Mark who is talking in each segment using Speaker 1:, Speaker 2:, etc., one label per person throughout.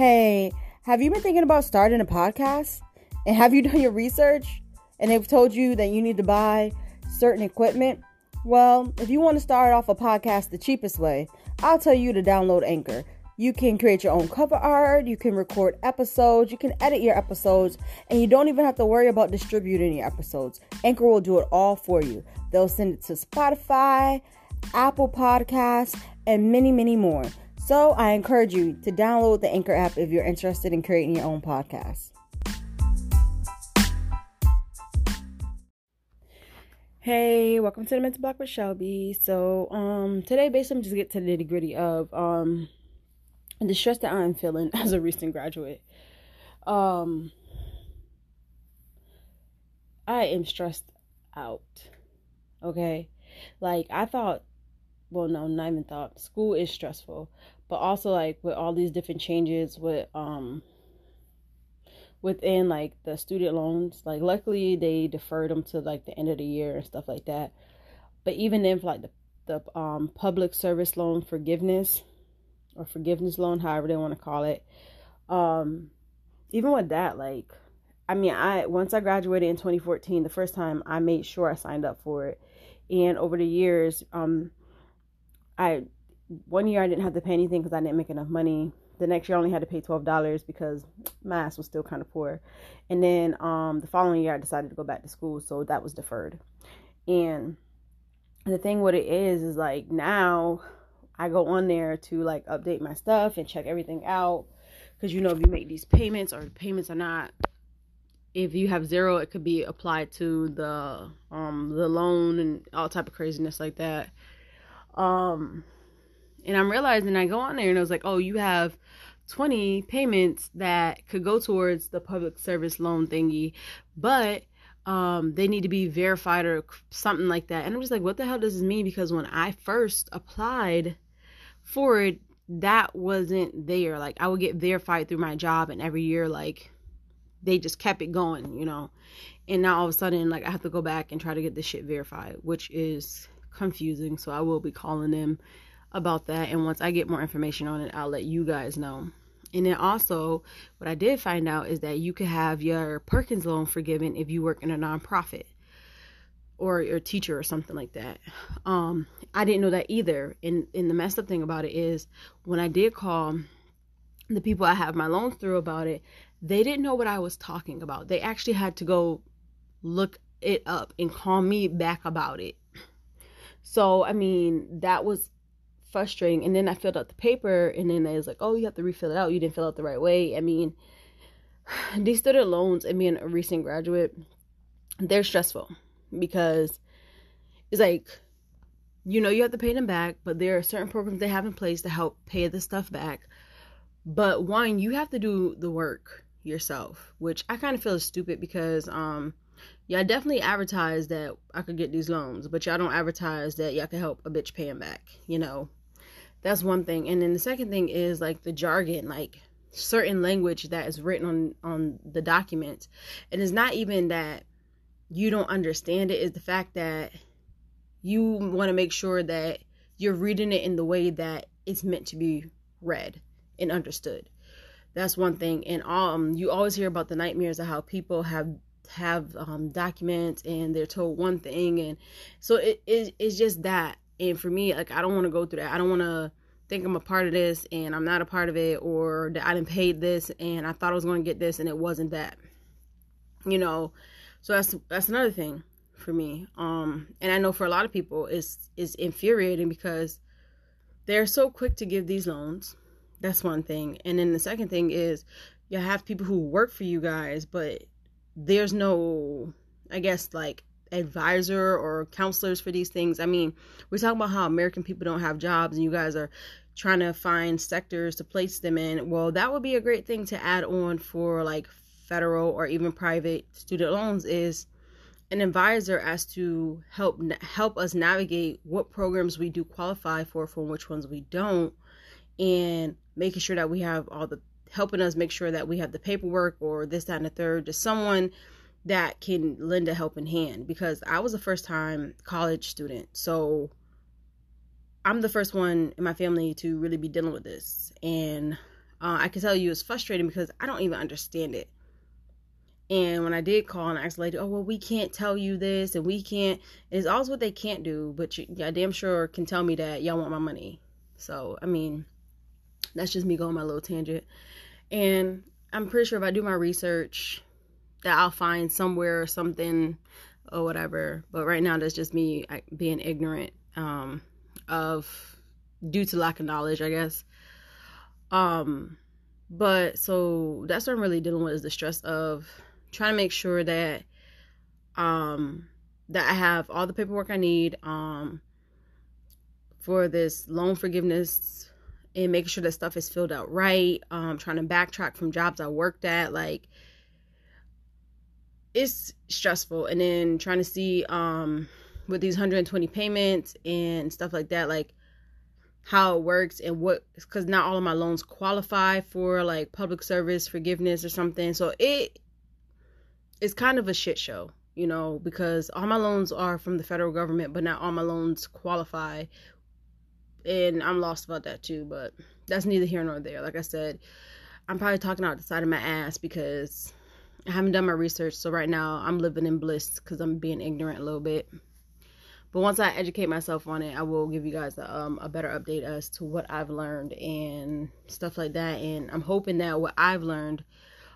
Speaker 1: Hey, have you been thinking about starting a podcast? And have you done your research? And they've told you that you need to buy certain equipment? Well, if you want to start off a podcast the cheapest way, I'll tell you to download Anchor. You can create your own cover art, you can record episodes, you can edit your episodes, and you don't even have to worry about distributing your episodes. Anchor will do it all for you. They'll send it to Spotify, Apple Podcasts, and many, many more. So I encourage you to download the Anchor app if you're interested in creating your own podcast. Hey, welcome to the Mental Block with Shelby. So, um, today basically I'm just get to the nitty gritty of um the stress that I'm feeling as a recent graduate. Um, I am stressed out. Okay, like I thought. Well, no, not even thought. School is stressful, but also like with all these different changes with um within like the student loans. Like luckily they deferred them to like the end of the year and stuff like that. But even then, for like the the um public service loan forgiveness or forgiveness loan, however they want to call it. Um, even with that, like, I mean, I once I graduated in 2014, the first time I made sure I signed up for it, and over the years, um, I one year I didn't have to pay anything because I didn't make enough money. The next year I only had to pay twelve dollars because my ass was still kind of poor, and then um, the following year I decided to go back to school, so that was deferred. And the thing what it is is like now I go on there to like update my stuff and check everything out. Because you know, if you make these payments or the payments are not, if you have zero, it could be applied to the um the loan and all type of craziness like that. Um, and I'm realizing I go on there and I was like, oh, you have 20 payments that could go towards the public service loan thingy, but um, they need to be verified or something like that. And I'm just like, what the hell does this mean? Because when I first applied for it, that wasn't there like i would get verified through my job and every year like they just kept it going you know and now all of a sudden like i have to go back and try to get this shit verified which is confusing so i will be calling them about that and once i get more information on it i'll let you guys know and then also what i did find out is that you could have your perkins loan forgiven if you work in a nonprofit or your teacher or something like that. Um, I didn't know that either. And and the messed up thing about it is when I did call the people I have my loans through about it, they didn't know what I was talking about. They actually had to go look it up and call me back about it. So I mean that was frustrating. And then I filled out the paper and then they was like, Oh, you have to refill it out. You didn't fill out the right way. I mean these student loans and being a recent graduate, they're stressful because it's like you know you have to pay them back but there are certain programs they have in place to help pay the stuff back but one you have to do the work yourself which i kind of feel is stupid because um yeah definitely advertise that i could get these loans but y'all don't advertise that y'all can help a bitch pay them back you know that's one thing and then the second thing is like the jargon like certain language that is written on on the documents and it's not even that you don't understand it is the fact that you want to make sure that you're reading it in the way that it's meant to be read and understood. That's one thing. And um, you always hear about the nightmares of how people have have um, documents and they're told one thing, and so it, it it's just that. And for me, like I don't want to go through that. I don't want to think I'm a part of this and I'm not a part of it, or that I didn't pay this and I thought I was going to get this and it wasn't that. You know, so that's that's another thing for me. Um, and I know for a lot of people, it's is infuriating because they're so quick to give these loans. That's one thing. And then the second thing is you have people who work for you guys, but there's no, I guess, like advisor or counselors for these things. I mean, we're talking about how American people don't have jobs and you guys are trying to find sectors to place them in. Well, that would be a great thing to add on for like federal or even private student loans is an advisor as to help help us navigate what programs we do qualify for from which ones we don't and making sure that we have all the helping us make sure that we have the paperwork or this that and the third just someone that can lend a helping hand because i was a first time college student so i'm the first one in my family to really be dealing with this and uh, I can tell you it's frustrating because I don't even understand it. And when I did call and ask the lady, oh, well, we can't tell you this and we can't, it's always what they can't do, but you, yeah, damn sure can tell me that y'all want my money. So, I mean, that's just me going my little tangent. And I'm pretty sure if I do my research, that I'll find somewhere or something or whatever. But right now, that's just me being ignorant um, of due to lack of knowledge, I guess. Um, but so that's what I'm really dealing with is the stress of trying to make sure that um that I have all the paperwork I need um for this loan forgiveness and making sure that stuff is filled out right. Um trying to backtrack from jobs I worked at like it's stressful. And then trying to see um with these 120 payments and stuff like that like how it works and what because not all of my loans qualify for like public service forgiveness or something. So it is kind of a shit show you know because all my loans are from the federal government but not all my loans qualify. And i'm lost about that too but that's neither here nor there. Like i said i'm probably talking out the side of my ass because i haven't done my research so right now i'm living in bliss because i'm being ignorant a little bit but once I educate myself on it, I will give you guys a, um, a better update as to what I've learned and stuff like that. And I'm hoping that what I've learned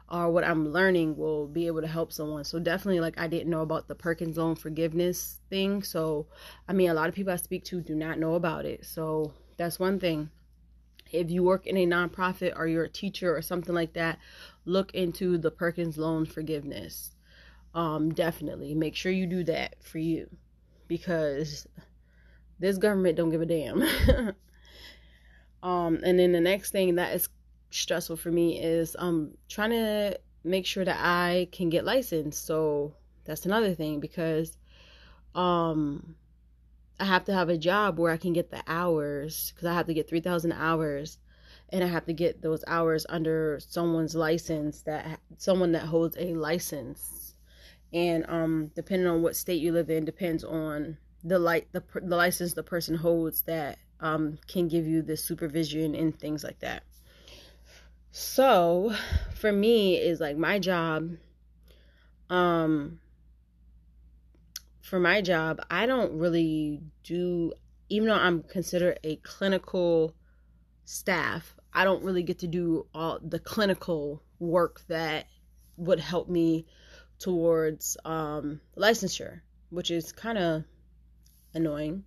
Speaker 1: or what I'm learning will be able to help someone. So definitely, like I didn't know about the Perkins loan forgiveness thing. So I mean, a lot of people I speak to do not know about it. So that's one thing. If you work in a nonprofit or you're a teacher or something like that, look into the Perkins loan forgiveness. Um, definitely make sure you do that for you because this government don't give a damn. um, and then the next thing that is stressful for me is um trying to make sure that I can get licensed. So that's another thing because um I have to have a job where I can get the hours because I have to get 3,000 hours and I have to get those hours under someone's license that someone that holds a license. And um, depending on what state you live in depends on the light the, the license the person holds that um, can give you the supervision and things like that. So for me is like my job um for my job i don't really do even though i'm considered a clinical staff i don't really get to do all the clinical work that would help me towards um, licensure, which is kind of annoying.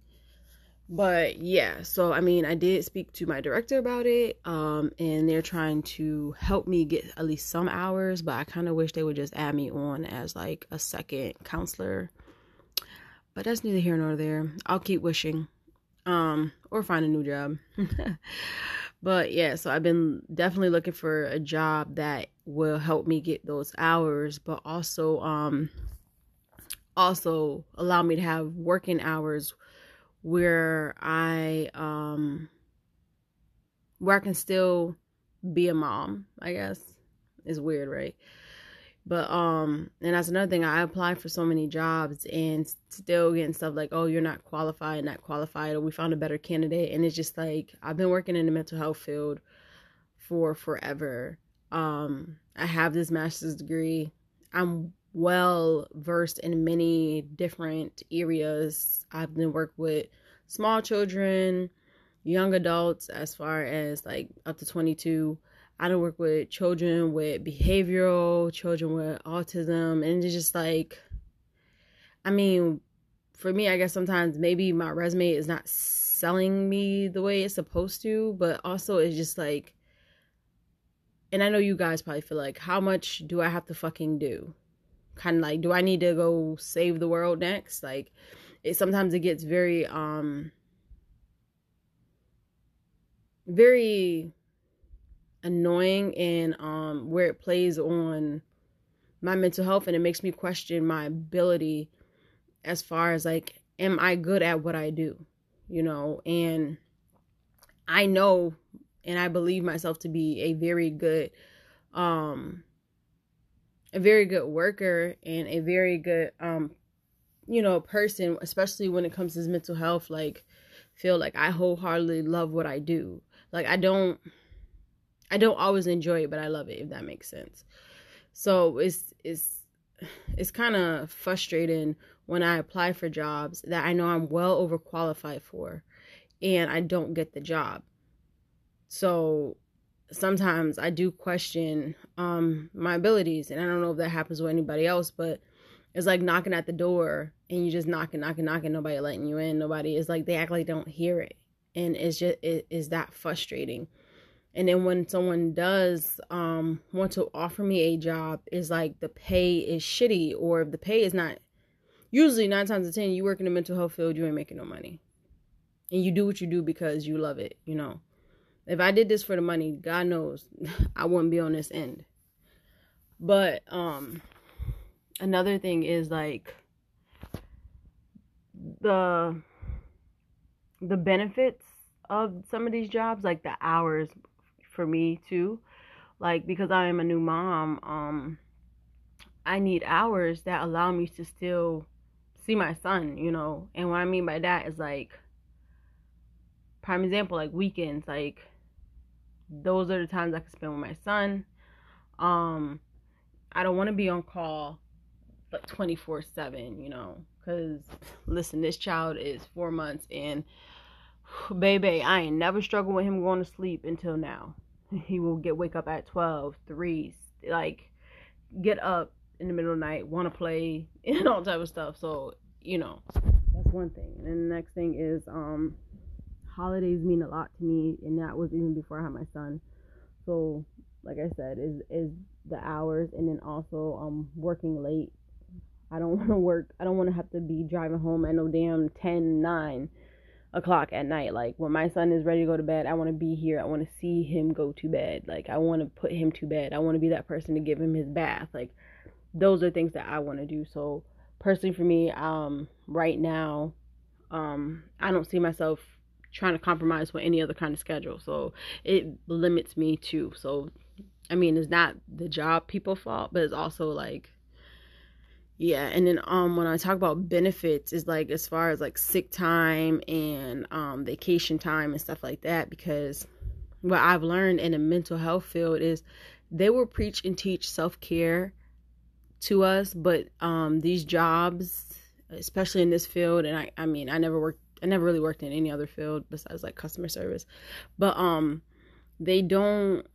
Speaker 1: But yeah, so I mean, I did speak to my director about it, um, and they're trying to help me get at least some hours. But I kind of wish they would just add me on as like a second counselor. But that's neither here nor there. I'll keep wishing, um, or find a new job. But yeah, so I've been definitely looking for a job that will help me get those hours, but also um also allow me to have working hours where I um where I can still be a mom, I guess. It's weird, right? But um, and that's another thing. I applied for so many jobs and still getting stuff like, "Oh, you're not qualified, not qualified," or "We found a better candidate." And it's just like I've been working in the mental health field for forever. Um, I have this master's degree. I'm well versed in many different areas. I've been worked with small children, young adults, as far as like up to 22 I don't work with children with behavioral, children with autism, and it's just like, I mean, for me, I guess sometimes maybe my resume is not selling me the way it's supposed to, but also it's just like, and I know you guys probably feel like, how much do I have to fucking do? Kind of like, do I need to go save the world next? Like, it sometimes it gets very, um, very annoying and um where it plays on my mental health and it makes me question my ability as far as like am I good at what I do you know? And I know and I believe myself to be a very good um a very good worker and a very good um you know person especially when it comes to mental health like feel like I wholeheartedly love what I do. Like I don't I don't always enjoy it, but I love it if that makes sense. So it's it's it's kind of frustrating when I apply for jobs that I know I'm well overqualified for and I don't get the job. So sometimes I do question um my abilities and I don't know if that happens with anybody else, but it's like knocking at the door and you just knocking, knocking, knocking, nobody letting you in. Nobody is like they act like they don't hear it. And it's just it is that frustrating. And then when someone does um want to offer me a job, is like the pay is shitty or if the pay is not usually nine times out of ten you work in the mental health field, you ain't making no money. And you do what you do because you love it, you know. If I did this for the money, God knows I wouldn't be on this end. But um another thing is like the the benefits of some of these jobs, like the hours for me too. Like because I am a new mom, um I need hours that allow me to still see my son, you know. And what I mean by that is like prime example, like weekends, like those are the times I can spend with my son. Um, I don't want to be on call but 24 7, you know, because listen, this child is four months and baby, I ain't never struggled with him going to sleep until now. He will get wake up at 12, 3, like get up in the middle of the night, want to play, and all type of stuff. So, you know, that's one thing. And the next thing is, um, holidays mean a lot to me, and that was even before I had my son. So, like I said, is is the hours, and then also um working late. I don't want to work. I don't want to have to be driving home at no damn 10, 9 o'clock at night. Like when my son is ready to go to bed, I want to be here. I want to see him go to bed. Like I want to put him to bed. I want to be that person to give him his bath. Like those are things that I want to do. So personally for me, um, right now, um, I don't see myself trying to compromise with any other kind of schedule. So it limits me too. So I mean, it's not the job people fault, but it's also like yeah, and then um when I talk about benefits is like as far as like sick time and um vacation time and stuff like that because what I've learned in the mental health field is they will preach and teach self-care to us, but um these jobs, especially in this field and I I mean, I never worked I never really worked in any other field besides like customer service. But um they don't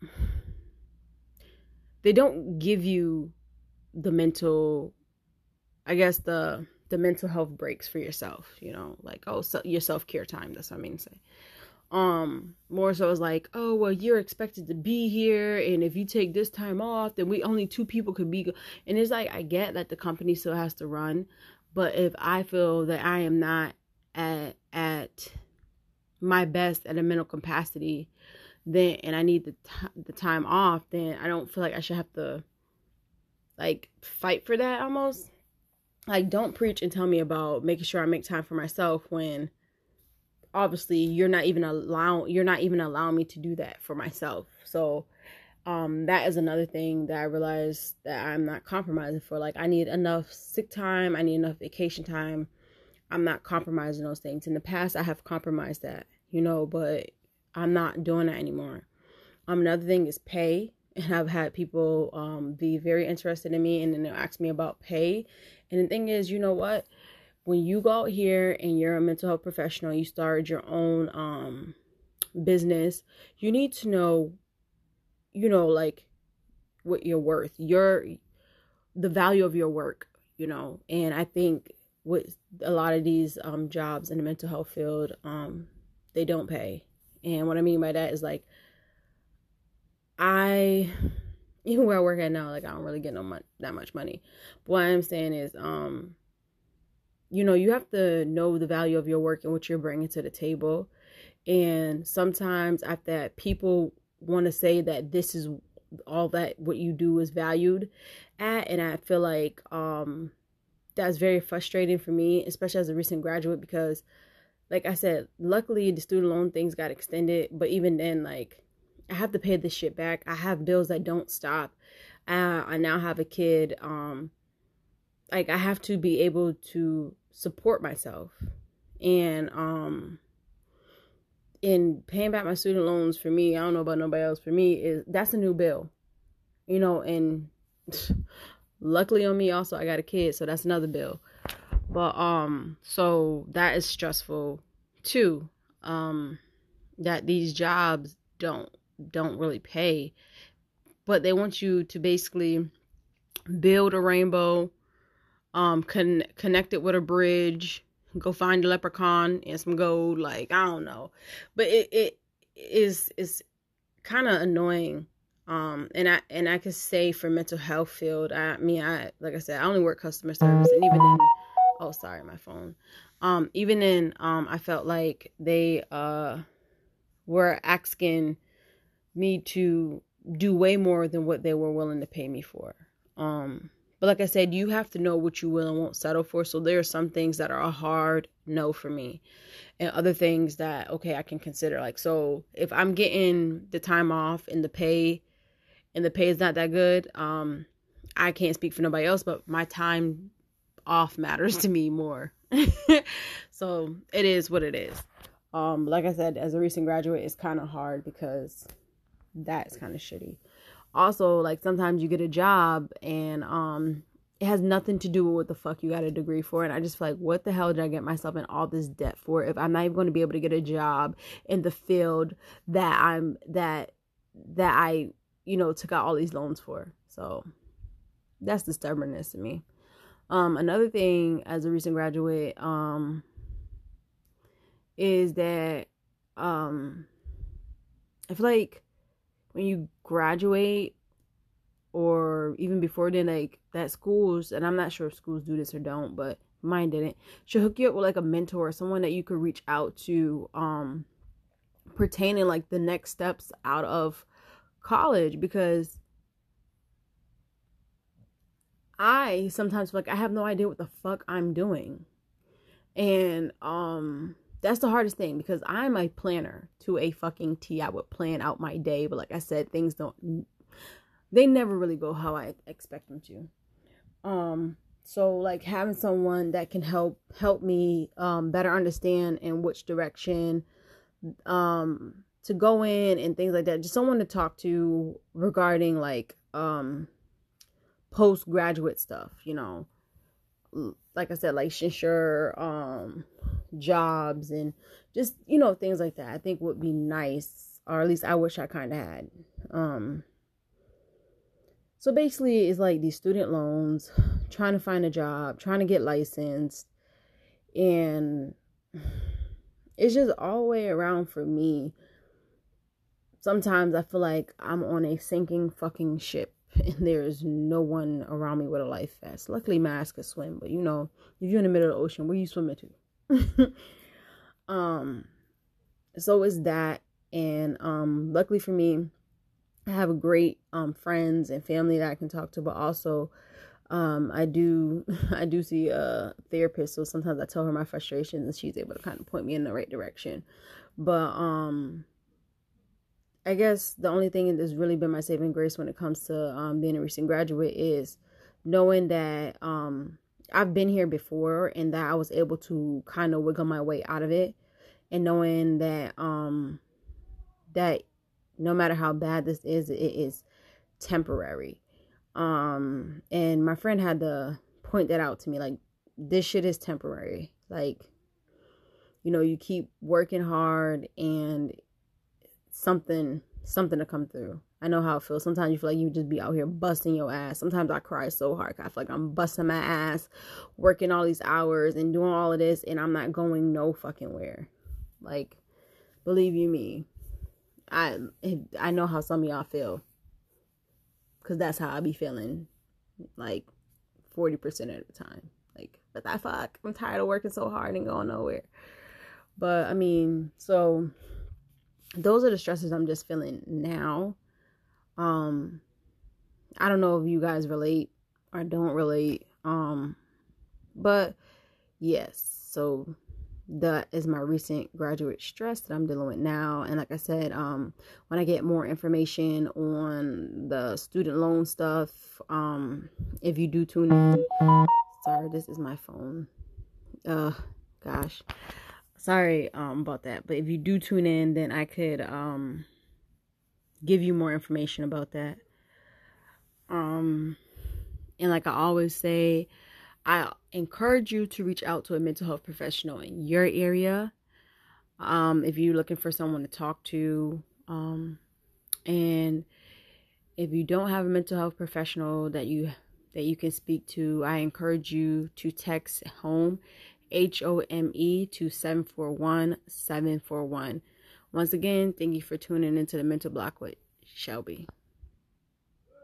Speaker 1: they don't give you the mental I guess the the mental health breaks for yourself, you know, like oh so, your self-care time, that's what I mean to say. Um more so it's like, oh well you're expected to be here and if you take this time off, then we only two people could be and it's like I get that the company still has to run, but if I feel that I am not at at my best at a mental capacity then and I need the t- the time off, then I don't feel like I should have to like fight for that almost. Like don't preach and tell me about making sure I make time for myself when obviously you're not even allow you're not even allowing me to do that for myself. So um that is another thing that I realized that I'm not compromising for. Like I need enough sick time, I need enough vacation time I'm not compromising those things. In the past, I have compromised that, you know, but I'm not doing that anymore. Um, another thing is pay, and I've had people um be very interested in me, and then they'll ask me about pay. And the thing is, you know what? When you go out here and you're a mental health professional, you start your own um business. You need to know, you know, like what you're worth, your the value of your work, you know. And I think with a lot of these um, jobs in the mental health field, um, they don't pay. And what I mean by that is like, I, even where I work at now, like I don't really get no that much money. But what I'm saying is, um, you know, you have to know the value of your work and what you're bringing to the table. And sometimes after that, people want to say that this is all that what you do is valued at, and I feel like um that's very frustrating for me, especially as a recent graduate, because, like I said, luckily the student loan things got extended, but even then, like, I have to pay this shit back. I have bills that don't stop. Uh, I now have a kid. Um, like I have to be able to support myself, and um, in paying back my student loans for me, I don't know about nobody else. For me, is that's a new bill, you know. And luckily on me, also I got a kid, so that's another bill. But um, so that is stressful too. Um, that these jobs don't don't really pay, but they want you to basically build a rainbow, um, con- connect it with a bridge, go find a leprechaun and some gold. Like I don't know, but it it is is kind of annoying. Um, and I and I could say for mental health field, I mean I like I said, I only work customer service, and even in oh sorry my phone, um, even in um, I felt like they uh were asking me to do way more than what they were willing to pay me for. Um, but like I said, you have to know what you will and won't settle for. So there are some things that are a hard no for me, and other things that okay I can consider. Like so, if I'm getting the time off and the pay, and the pay is not that good, um, I can't speak for nobody else, but my time off matters to me more. so it is what it is. Um, like I said, as a recent graduate, it's kind of hard because that's kind of shitty. Also, like sometimes you get a job and um it has nothing to do with what the fuck you got a degree for. And I just feel like, what the hell did I get myself in all this debt for if I'm not even going to be able to get a job in the field that I'm that that I you know took out all these loans for. So that's the stubbornness to me. Um, another thing as a recent graduate, um, is that um I feel like when you graduate or even before then like that schools and I'm not sure if schools do this or don't, but mine didn't, should hook you up with like a mentor, or someone that you could reach out to um pertaining like the next steps out of college because I sometimes feel like I have no idea what the fuck I'm doing. And um that's the hardest thing because I'm a planner to a fucking T. I would plan out my day, but like I said, things don't they never really go how I expect them to. Um so like having someone that can help help me um better understand in which direction um to go in and things like that. Just someone to talk to regarding like um postgraduate stuff, you know. Like I said, like licensure, um jobs and just you know things like that. I think would be nice or at least i wish i kind of had. Um so basically it's like these student loans trying to find a job trying to get licensed. And it's just all the way around for me. Sometimes i feel like i'm on a sinking fucking ship and there's no one around me with a life vest. Luckily my ass can swim but you know if you're in the middle of the ocean where you swimming to um so is that and um luckily for me I have great um friends and family that I can talk to but also um I do I do see a therapist so sometimes I tell her my frustrations and she's able to kind of point me in the right direction. But um I guess the only thing that's really been my saving grace when it comes to um being a recent graduate is knowing that um I've been here before and that I was able to kind of wiggle my way out of it and knowing that um that no matter how bad this is it is temporary. Um and my friend had to point that out to me like this shit is temporary. Like you know you keep working hard and something something to come through I know how it feels. Sometimes you feel like you just be out here busting your ass. Sometimes I cry so hard. I feel like I'm busting my ass, working all these hours and doing all of this, and I'm not going no fucking where. Like, believe you me, I I know how some of y'all feel, cause that's how I be feeling, like forty percent of the time. Like, but that fuck, I'm tired of working so hard and going nowhere. But I mean, so those are the stresses I'm just feeling now um, I don't know if you guys relate or don't relate. Um, but yes, so that is my recent graduate stress that I'm dealing with now. And like I said, um, when I get more information on the student loan stuff, um, if you do tune in, sorry, this is my phone. Uh, gosh. sorry um, about that. But if you do tune in, then I could um, give you more information about that. Um, and like I always say, I encourage you to reach out to a mental health professional in your area. Um, if you're looking for someone to talk to, um, and if you don't have a mental health professional that you that you can speak to, I encourage you to text home H O M E to 741 741. Once again, thank you for tuning into the Mental Block with Shelby.